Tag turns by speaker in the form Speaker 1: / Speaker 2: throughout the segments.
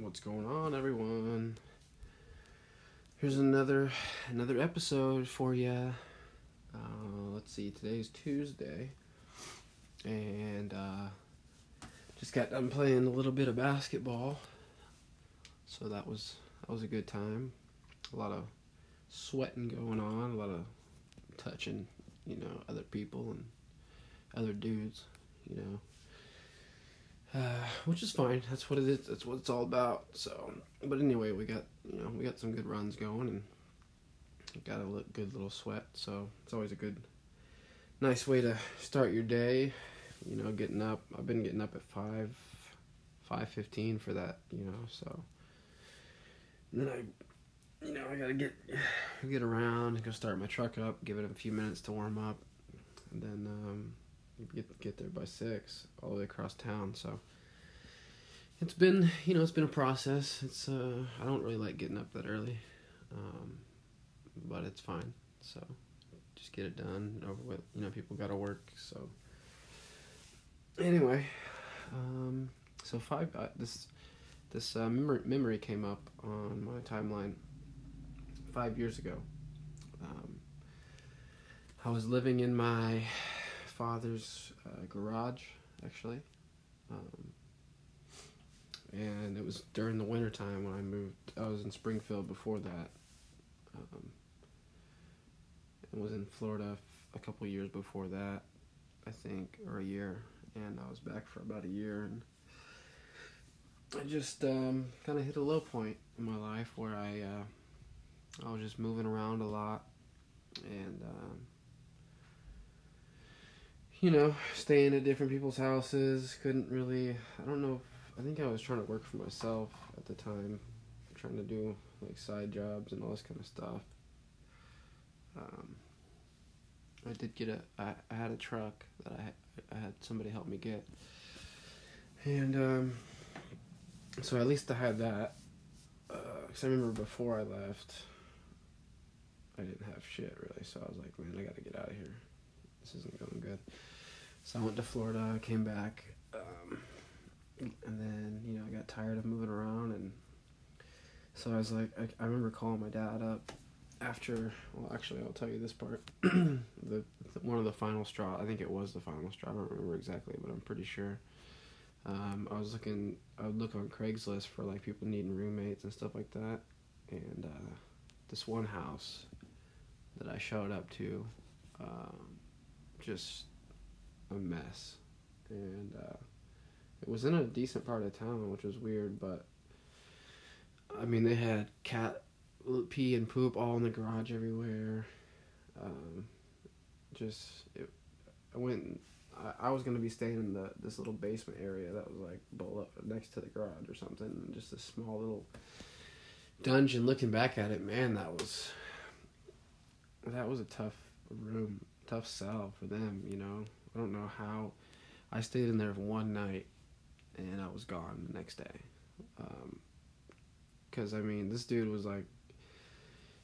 Speaker 1: What's going on, everyone? Here's another another episode for you. Uh, let's see, today's Tuesday, and uh, just got done playing a little bit of basketball, so that was that was a good time. A lot of sweating going on, a lot of touching, you know, other people and other dudes, you know. Uh, which is fine. That's what it is. That's what it's all about. So, but anyway, we got you know we got some good runs going and got a good little sweat. So it's always a good, nice way to start your day. You know, getting up. I've been getting up at five, five fifteen for that. You know, so and then I, you know, I gotta get get around, go start my truck up, give it a few minutes to warm up, and then um, get get there by six, all the way across town. So it's been, you know, it's been a process. It's uh, I don't really like getting up that early, um, but it's fine. So just get it done over with. You know, people got to work. So anyway, um, so five. Uh, this this uh, memory, memory came up on my timeline five years ago. Um, I was living in my father's uh, garage, actually. Um, and it was during the winter time when I moved. I was in Springfield before that. Um, and was in Florida a couple years before that, I think, or a year. And I was back for about a year. And I just um, kind of hit a low point in my life where I, uh, I was just moving around a lot. And, um, you know, staying at different people's houses. Couldn't really. I don't know. I think I was trying to work for myself at the time, trying to do like side jobs and all this kind of stuff. Um, I did get a. I, I had a truck that I I had somebody help me get, and um, so at least I had that. Because I remember before I left, I didn't have shit really. So I was like, man, I got to get out of here this isn't going good. So I went to Florida, came back, um, and then you know I got tired of moving around, and so I was like, I, I remember calling my dad up after. Well, actually, I'll tell you this part. the, one of the final straw. I think it was the final straw. I don't remember exactly, but I'm pretty sure. Um, I was looking. I would look on Craigslist for like people needing roommates and stuff like that, and uh, this one house that I showed up to. Um, just a mess. And uh, it was in a decent part of town, which was weird, but I mean, they had cat pee and poop all in the garage everywhere. Um, just, it, I went, I, I was going to be staying in the this little basement area that was like below, next to the garage or something, and just a small little dungeon. Looking back at it, man, that was, that was a tough room tough sell for them, you know. I don't know how. I stayed in there one night, and I was gone the next day. Um, I mean, this dude was like,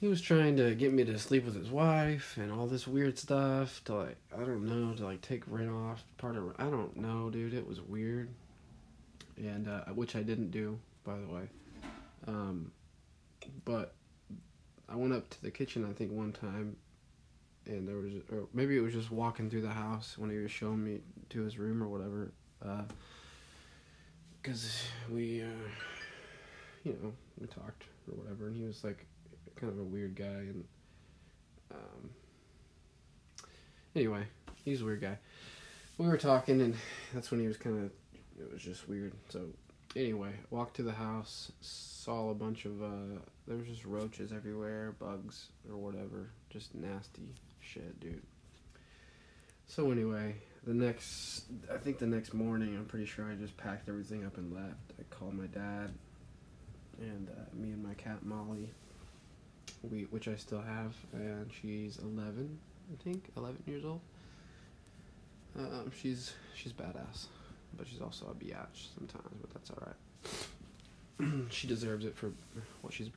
Speaker 1: he was trying to get me to sleep with his wife and all this weird stuff to like, I don't know, to like take rent off part of. I don't know, dude. It was weird, and uh, which I didn't do, by the way. Um, but I went up to the kitchen. I think one time and there was, or maybe it was just walking through the house when he was showing me to his room or whatever. Because uh, we, uh, you know, we talked or whatever, and he was like kind of a weird guy, and um, anyway, he's a weird guy. We were talking, and that's when he was kind of, it was just weird. So anyway, walked to the house, saw a bunch of, uh, there was just roaches everywhere, bugs or whatever, just nasty shit, dude. So anyway, the next, I think the next morning, I'm pretty sure I just packed everything up and left. I called my dad, and uh, me and my cat Molly, we which I still have, and she's 11, I think, 11 years old. Um, she's she's badass, but she's also a biatch sometimes, but that's all right. she deserves it for what she's,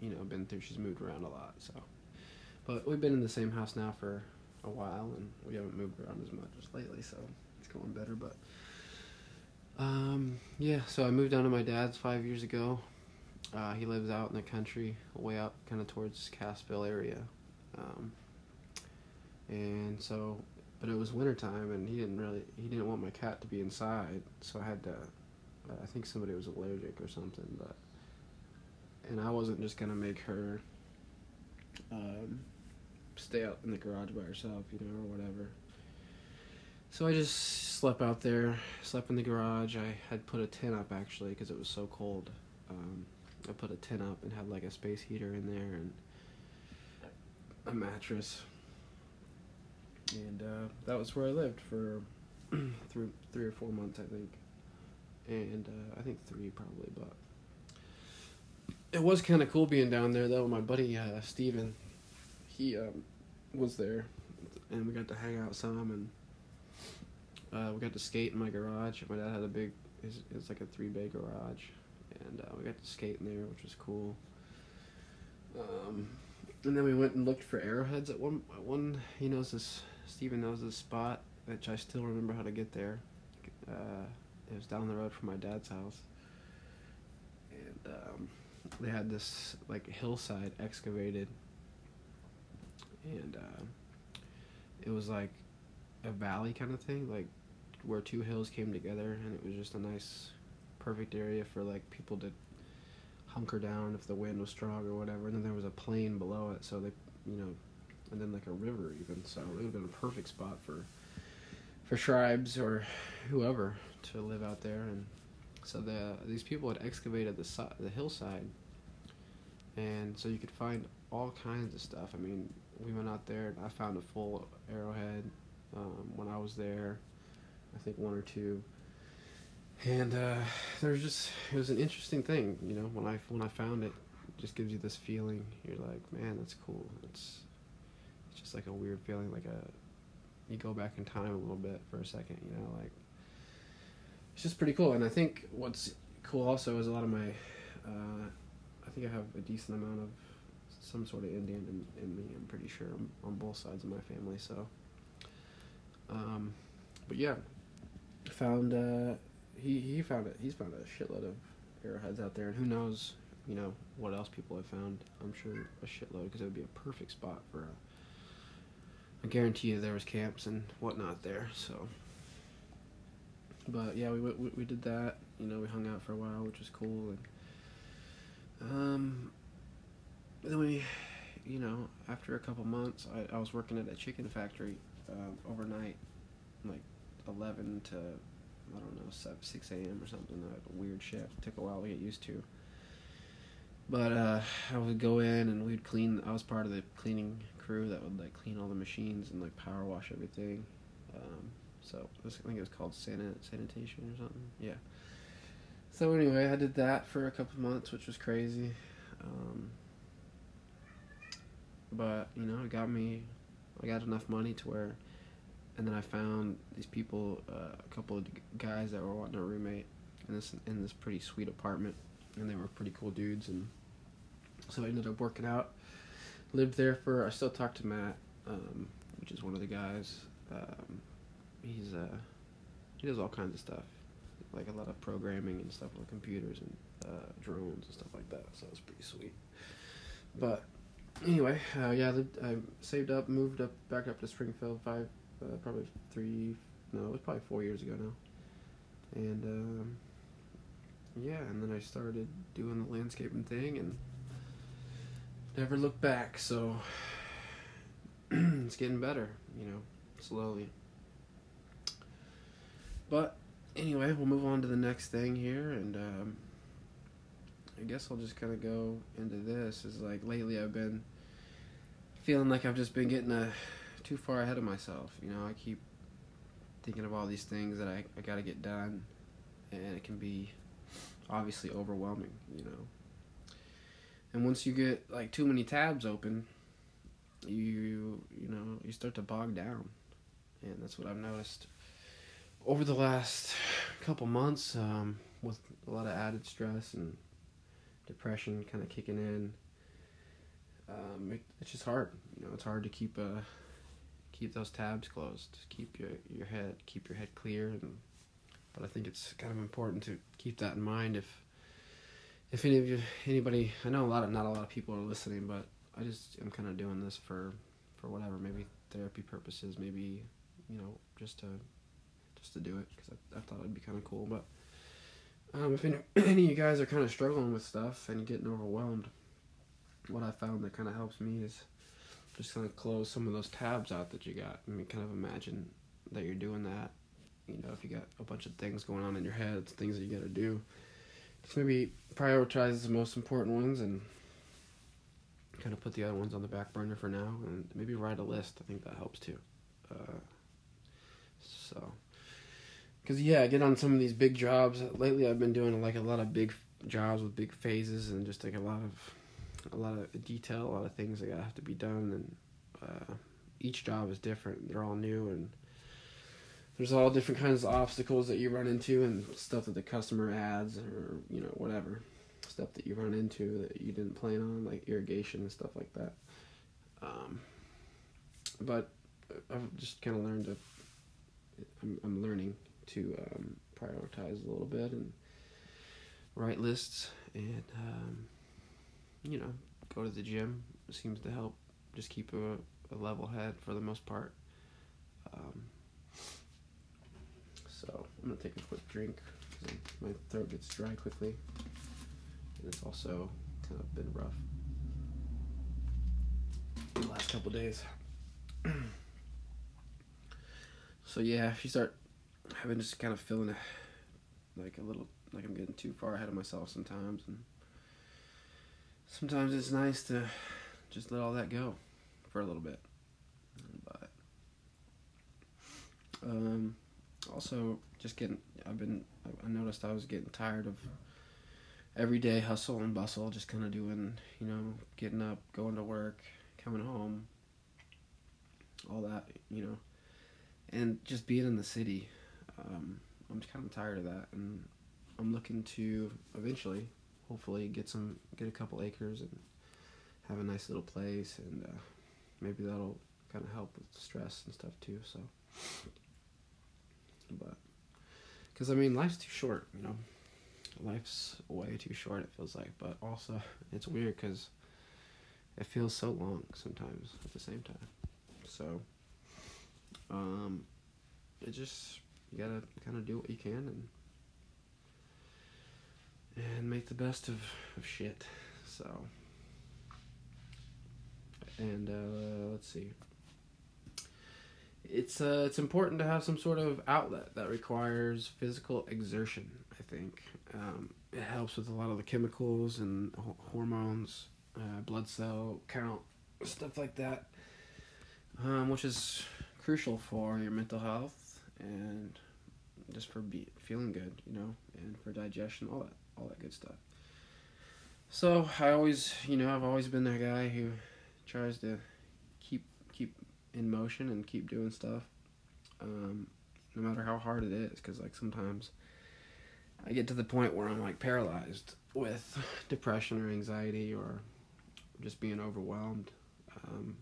Speaker 1: you know, been through. She's moved around a lot, so. But we've been in the same house now for a while, and we haven't moved around as much as lately, so it's going better. But Um, yeah, so I moved down to my dad's five years ago. Uh, he lives out in the country, way up kind of towards Cassville area. Um, and so, but it was wintertime and he didn't really, he didn't want my cat to be inside. So I had to, I think somebody was allergic or something, but, and I wasn't just to make her, um, stay out in the garage by herself, you know, or whatever. So I just slept out there, slept in the garage. I had put a tent up actually because it was so cold. Um, I put a tent up and had like a space heater in there and a mattress. And uh, that was where I lived for three, three or four months, I think. And uh, I think three probably, but it was kind of cool being down there though. My buddy uh, Steven, he um, was there, and we got to hang out some and uh, we got to skate in my garage. My dad had a big, it's, it's like a three bay garage, and uh, we got to skate in there, which was cool. Um, and then we went and looked for arrowheads at one. At one, he knows this. Steven knows this spot, which I still remember how to get there. Uh, it was down the road from my dad's house, and um, they had this like hillside excavated, and uh, it was like a valley kind of thing, like where two hills came together, and it was just a nice, perfect area for like people to hunker down if the wind was strong or whatever. And then there was a plain below it, so they, you know, and then like a river even. So it would have been a perfect spot for for tribes or whoever to live out there. And so the these people had excavated the the hillside, and so you could find all kinds of stuff. I mean, we went out there I found a full arrowhead um, when I was there. I think one or two. And uh, there was just it was an interesting thing, you know. When I when I found it, it just gives you this feeling. You're like, man, that's cool. It's it's just like a weird feeling, like a you go back in time a little bit for a second, you know, like it's just pretty cool. And I think what's cool also is a lot of my, uh, I think I have a decent amount of some sort of Indian in, in me. I'm pretty sure on, on both sides of my family. So, um, but yeah, found uh, he he found it. He's found a shitload of arrowheads out there, and who knows, you know, what else people have found. I'm sure a shitload because it would be a perfect spot for a. I guarantee you there was camps and whatnot there. So, but yeah, we we we did that. You know, we hung out for a while, which was cool, and um, then we, you know, after a couple months, I, I was working at a chicken factory uh, overnight, like eleven to I don't know seven, six a.m. or something. A weird shift. Took a while to get used to. But uh, I would go in and we'd clean. I was part of the cleaning crew that would like clean all the machines and like power wash everything. Um, so I think it was called sanit- sanitation or something. Yeah. So anyway, I did that for a couple months, which was crazy. Um, but you know, it got me. I got enough money to where, and then I found these people, uh, a couple of guys that were wanting a roommate in this in this pretty sweet apartment, and they were pretty cool dudes, and so I ended up working out. Lived there for. I still talk to Matt, um, which is one of the guys. Um, he's uh, he does all kinds of stuff, like a lot of programming and stuff with computers and uh, drones and stuff like that. So it's pretty sweet. But anyway, uh, yeah, I, lived, I saved up, moved up, back up to Springfield five, uh, probably three, no, it was probably four years ago now, and um, yeah, and then I started doing the landscaping thing and never looked back. So it's getting better, you know, slowly. But anyway, we'll move on to the next thing here, and um, I guess I'll just kind of go into this. Is like lately I've been feeling like I've just been getting a, too far ahead of myself. You know, I keep thinking of all these things that I, I got to get done, and it can be obviously overwhelming. You know, and once you get like too many tabs open, you you know you start to bog down, and that's what I've noticed over the last couple months um, with a lot of added stress and depression kind of kicking in. Um, it, it's just hard, you know. It's hard to keep uh, keep those tabs closed. Keep your your head keep your head clear and but I think it's kind of important to keep that in mind if if any of you anybody I know a lot of not a lot of people are listening, but I just I'm kind of doing this for for whatever maybe therapy purposes, maybe you know just to just to do it because I, I thought it'd be kind of cool. But um, if any, any of you guys are kind of struggling with stuff and getting overwhelmed, what I found that kind of helps me is just kind of close some of those tabs out that you got. I mean, kind of imagine that you're doing that. You know, if you got a bunch of things going on in your head, things that you got to do. Just maybe prioritize the most important ones and kind of put the other ones on the back burner for now, and maybe write a list. I think that helps too. Uh, so, because yeah, I get on some of these big jobs lately. I've been doing like a lot of big jobs with big phases and just like a lot of a lot of detail, a lot of things that have to be done, and uh, each job is different. They're all new, and there's all different kinds of obstacles that you run into, and stuff that the customer adds, or you know whatever stuff that you run into that you didn't plan on, like irrigation and stuff like that. Um, but I've just kind of learned to. I'm, I'm learning to um, prioritize a little bit and write lists and um, you know, go to the gym seems to help. Just keep a, a level head for the most part. Um, so I'm gonna take a quick drink my throat gets dry quickly, and it's also kind of been rough the last couple days. so yeah, if you start having just kind of feeling like a little like I'm getting too far ahead of myself sometimes and sometimes it's nice to just let all that go for a little bit. But um, also, just getting, I've been, I noticed I was getting tired of everyday hustle and bustle, just kind of doing, you know, getting up, going to work, coming home, all that, you know, and just being in the city. Um, I'm kind of tired of that, and I'm looking to eventually hopefully get some get a couple acres and have a nice little place and uh, maybe that'll kind of help with stress and stuff too so. But because i mean life's too short you know? Life's way too short it feels like but also it's weird because it feels so long sometimes at the same time. So um it just you gotta kind of do what you can and and make the best of, of shit. So, and uh, let's see. It's uh, it's important to have some sort of outlet that requires physical exertion. I think um, it helps with a lot of the chemicals and hormones, uh, blood cell count, stuff like that, um, which is crucial for your mental health and just for be feeling good, you know, and for digestion, all that all that good stuff. So I always, you know, I've always been that guy who tries to keep keep in motion and keep doing stuff, um, no matter how hard it is. Because like sometimes I get to the point where I'm like paralyzed with depression or anxiety or just being overwhelmed. Um,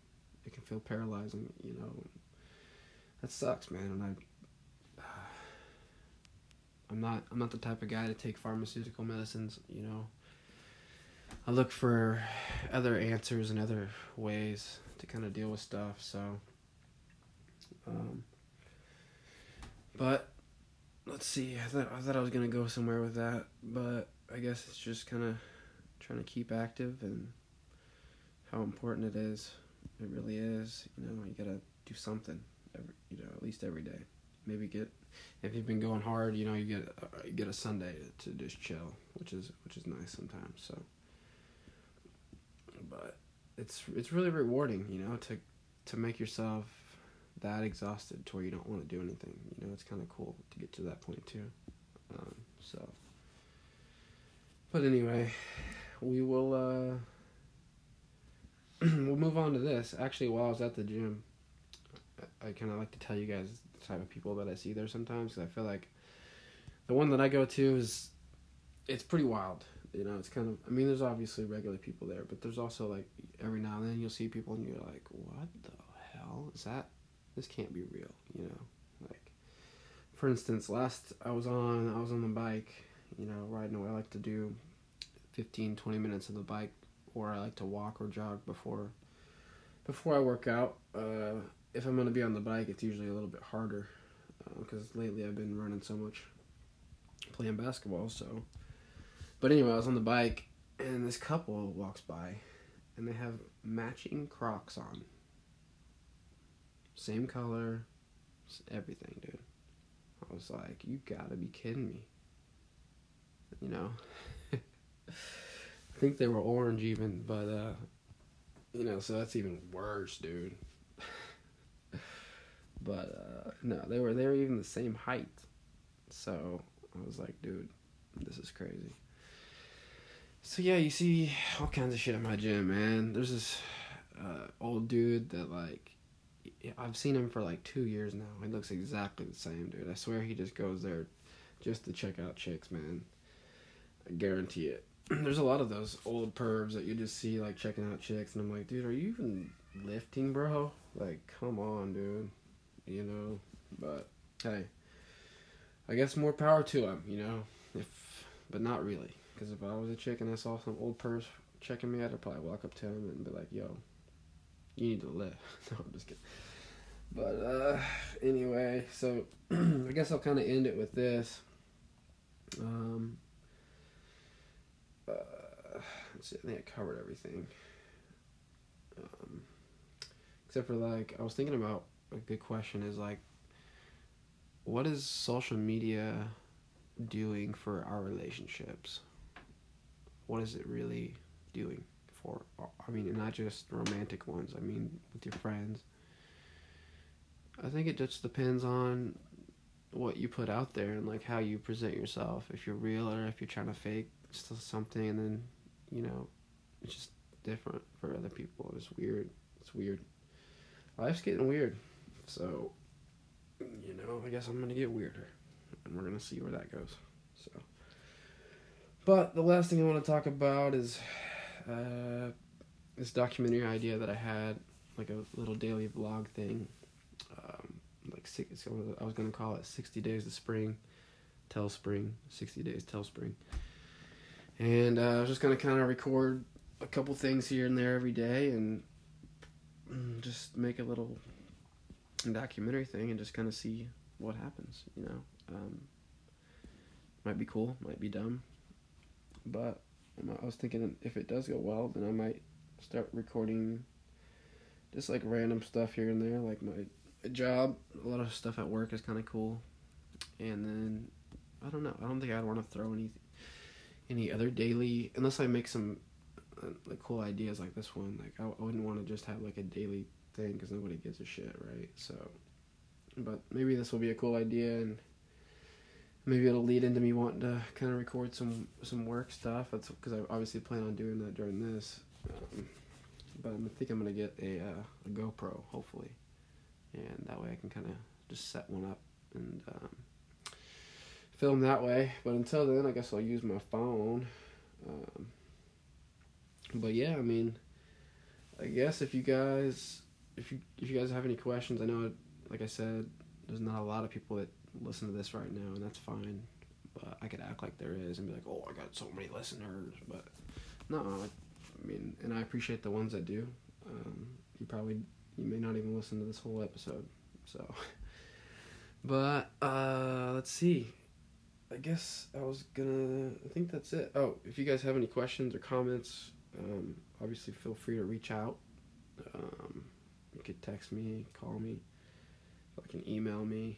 Speaker 1: it can feel paralyzing, you know. That sucks, man. And I I'm not I'm not the type of guy to take pharmaceutical medicines, you know. I look for other answers and other ways to kind of deal with stuff, so um but let's see. I thought I thought I was going to go somewhere with that, but I guess it's just kind of trying to keep active and how important it is. It really is. You know, you got to do something every, you know, at least every day. Maybe get if you've been going hard, you know, you get uh, you get a Sunday to, to just chill, which is which is nice sometimes. So, but it's it's really rewarding, you know, to to make yourself that exhausted to where you don't want to do anything. You know, it's kind of cool to get to that point too. Um, so, but anyway, we will uh, we'll move on to this. Actually, while I was at the gym, I, I kind of like to tell you guys type of people that I see there sometimes because I feel like the one that I go to is it's pretty wild. You know, it's kind of I mean, there's obviously regular people there, but there's also like every now and then you'll see people and you're like, what the hell is that? This can't be real. You know, like for instance, last I was on I was on the bike, you know, riding away. I like to do 15, 20 minutes of the bike, or I like to walk or jog before before I work out. Uh, if I'm gonna be on the bike, it's usually a little bit harder because uh, lately I've been running so much, playing basketball. So, but anyway, I was on the bike and this couple walks by, and they have matching Crocs on. Same color, everything, dude. I was like, you gotta be kidding me. You know, I think they were orange even, but uh, you know, so that's even worse, dude. But uh, no, they were they were even the same height. So I was like, dude, this is crazy. So yeah, you see all kinds of shit at my gym, man. There's this uh, old dude that like I've seen him for like two years now. He looks exactly the same, dude. I swear he just goes there just to check out chicks, man. I guarantee it. There's a lot of those old pervs that you just see like checking out chicks, and I'm like, dude, are you even lifting, bro? Like, come on, dude. You know, but hey, I guess more power to him. You know, if but not really. Because if I was a chick and I saw some old purse checking me out, I'd probably walk up to him and be like, "Yo, you need to live." no, I'm just kidding. But uh, anyway, so I guess I'll kind of end it with this. Um, uh, let's see, I think I covered everything. Um, except for like, I was thinking about a good question is like, what is social media doing for our relationships? what is it really doing for I mean not just romantic ones, I mean with your friends. I think it just depends on what you put out there and like how you present yourself. If you're real or if you're trying to fake something and then, you know, it's just different for other people. It's weird. It's weird. Life's getting weird. So, you know, I guess I'm going to get weirder. And we're going to see where that goes. So. But the last thing I want to talk about is uh, this documentary idea that I had, like a little daily vlog thing. Um, like six, I was gonna call it "60 Days of Spring," tell spring, "60 Days Tell Spring," and uh, I was just gonna kind of record a couple things here and there every day and mm, just make a little documentary thing and just kind of see what happens. You know, um, might be cool, might be dumb, but I was thinking if it does go well, then I might start recording just like random stuff here and there, like my job. A lot of stuff at work is kind of cool, and then I don't know. I don't think I'd want to throw any any other daily unless I make some uh, like cool ideas like this one. Like I, I wouldn't want to just have like a daily thing because nobody gives a shit, right? So, but maybe this will be a cool idea and maybe it'll lead into me wanting to kind of record some some work stuff. That's because I obviously plan on doing that during this. Um, but I think I'm gonna get a, uh, a GoPro hopefully, and that way I can kind of just set one up and um, film that way. But until then, I guess I'll use my phone. Um, but yeah, I mean, I guess if you guys if you if you guys have any questions, I know, like I said, there's not a lot of people that listen to this right now, and that's fine. But I could act like there is and be like, oh, I got so many listeners. But no, I mean, and I appreciate the ones that do. Um, you probably you may not even listen to this whole episode, so. But uh, let's see. I guess I was gonna. I think that's it. Oh, if you guys have any questions or comments, um, obviously feel free to reach out. Um, you could text me, call me, can email me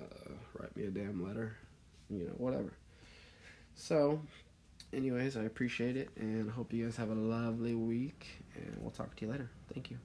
Speaker 1: uh, write me a damn letter, you know, whatever. So, anyways, I appreciate it and hope you guys have a lovely week and we'll talk to you later. Thank you.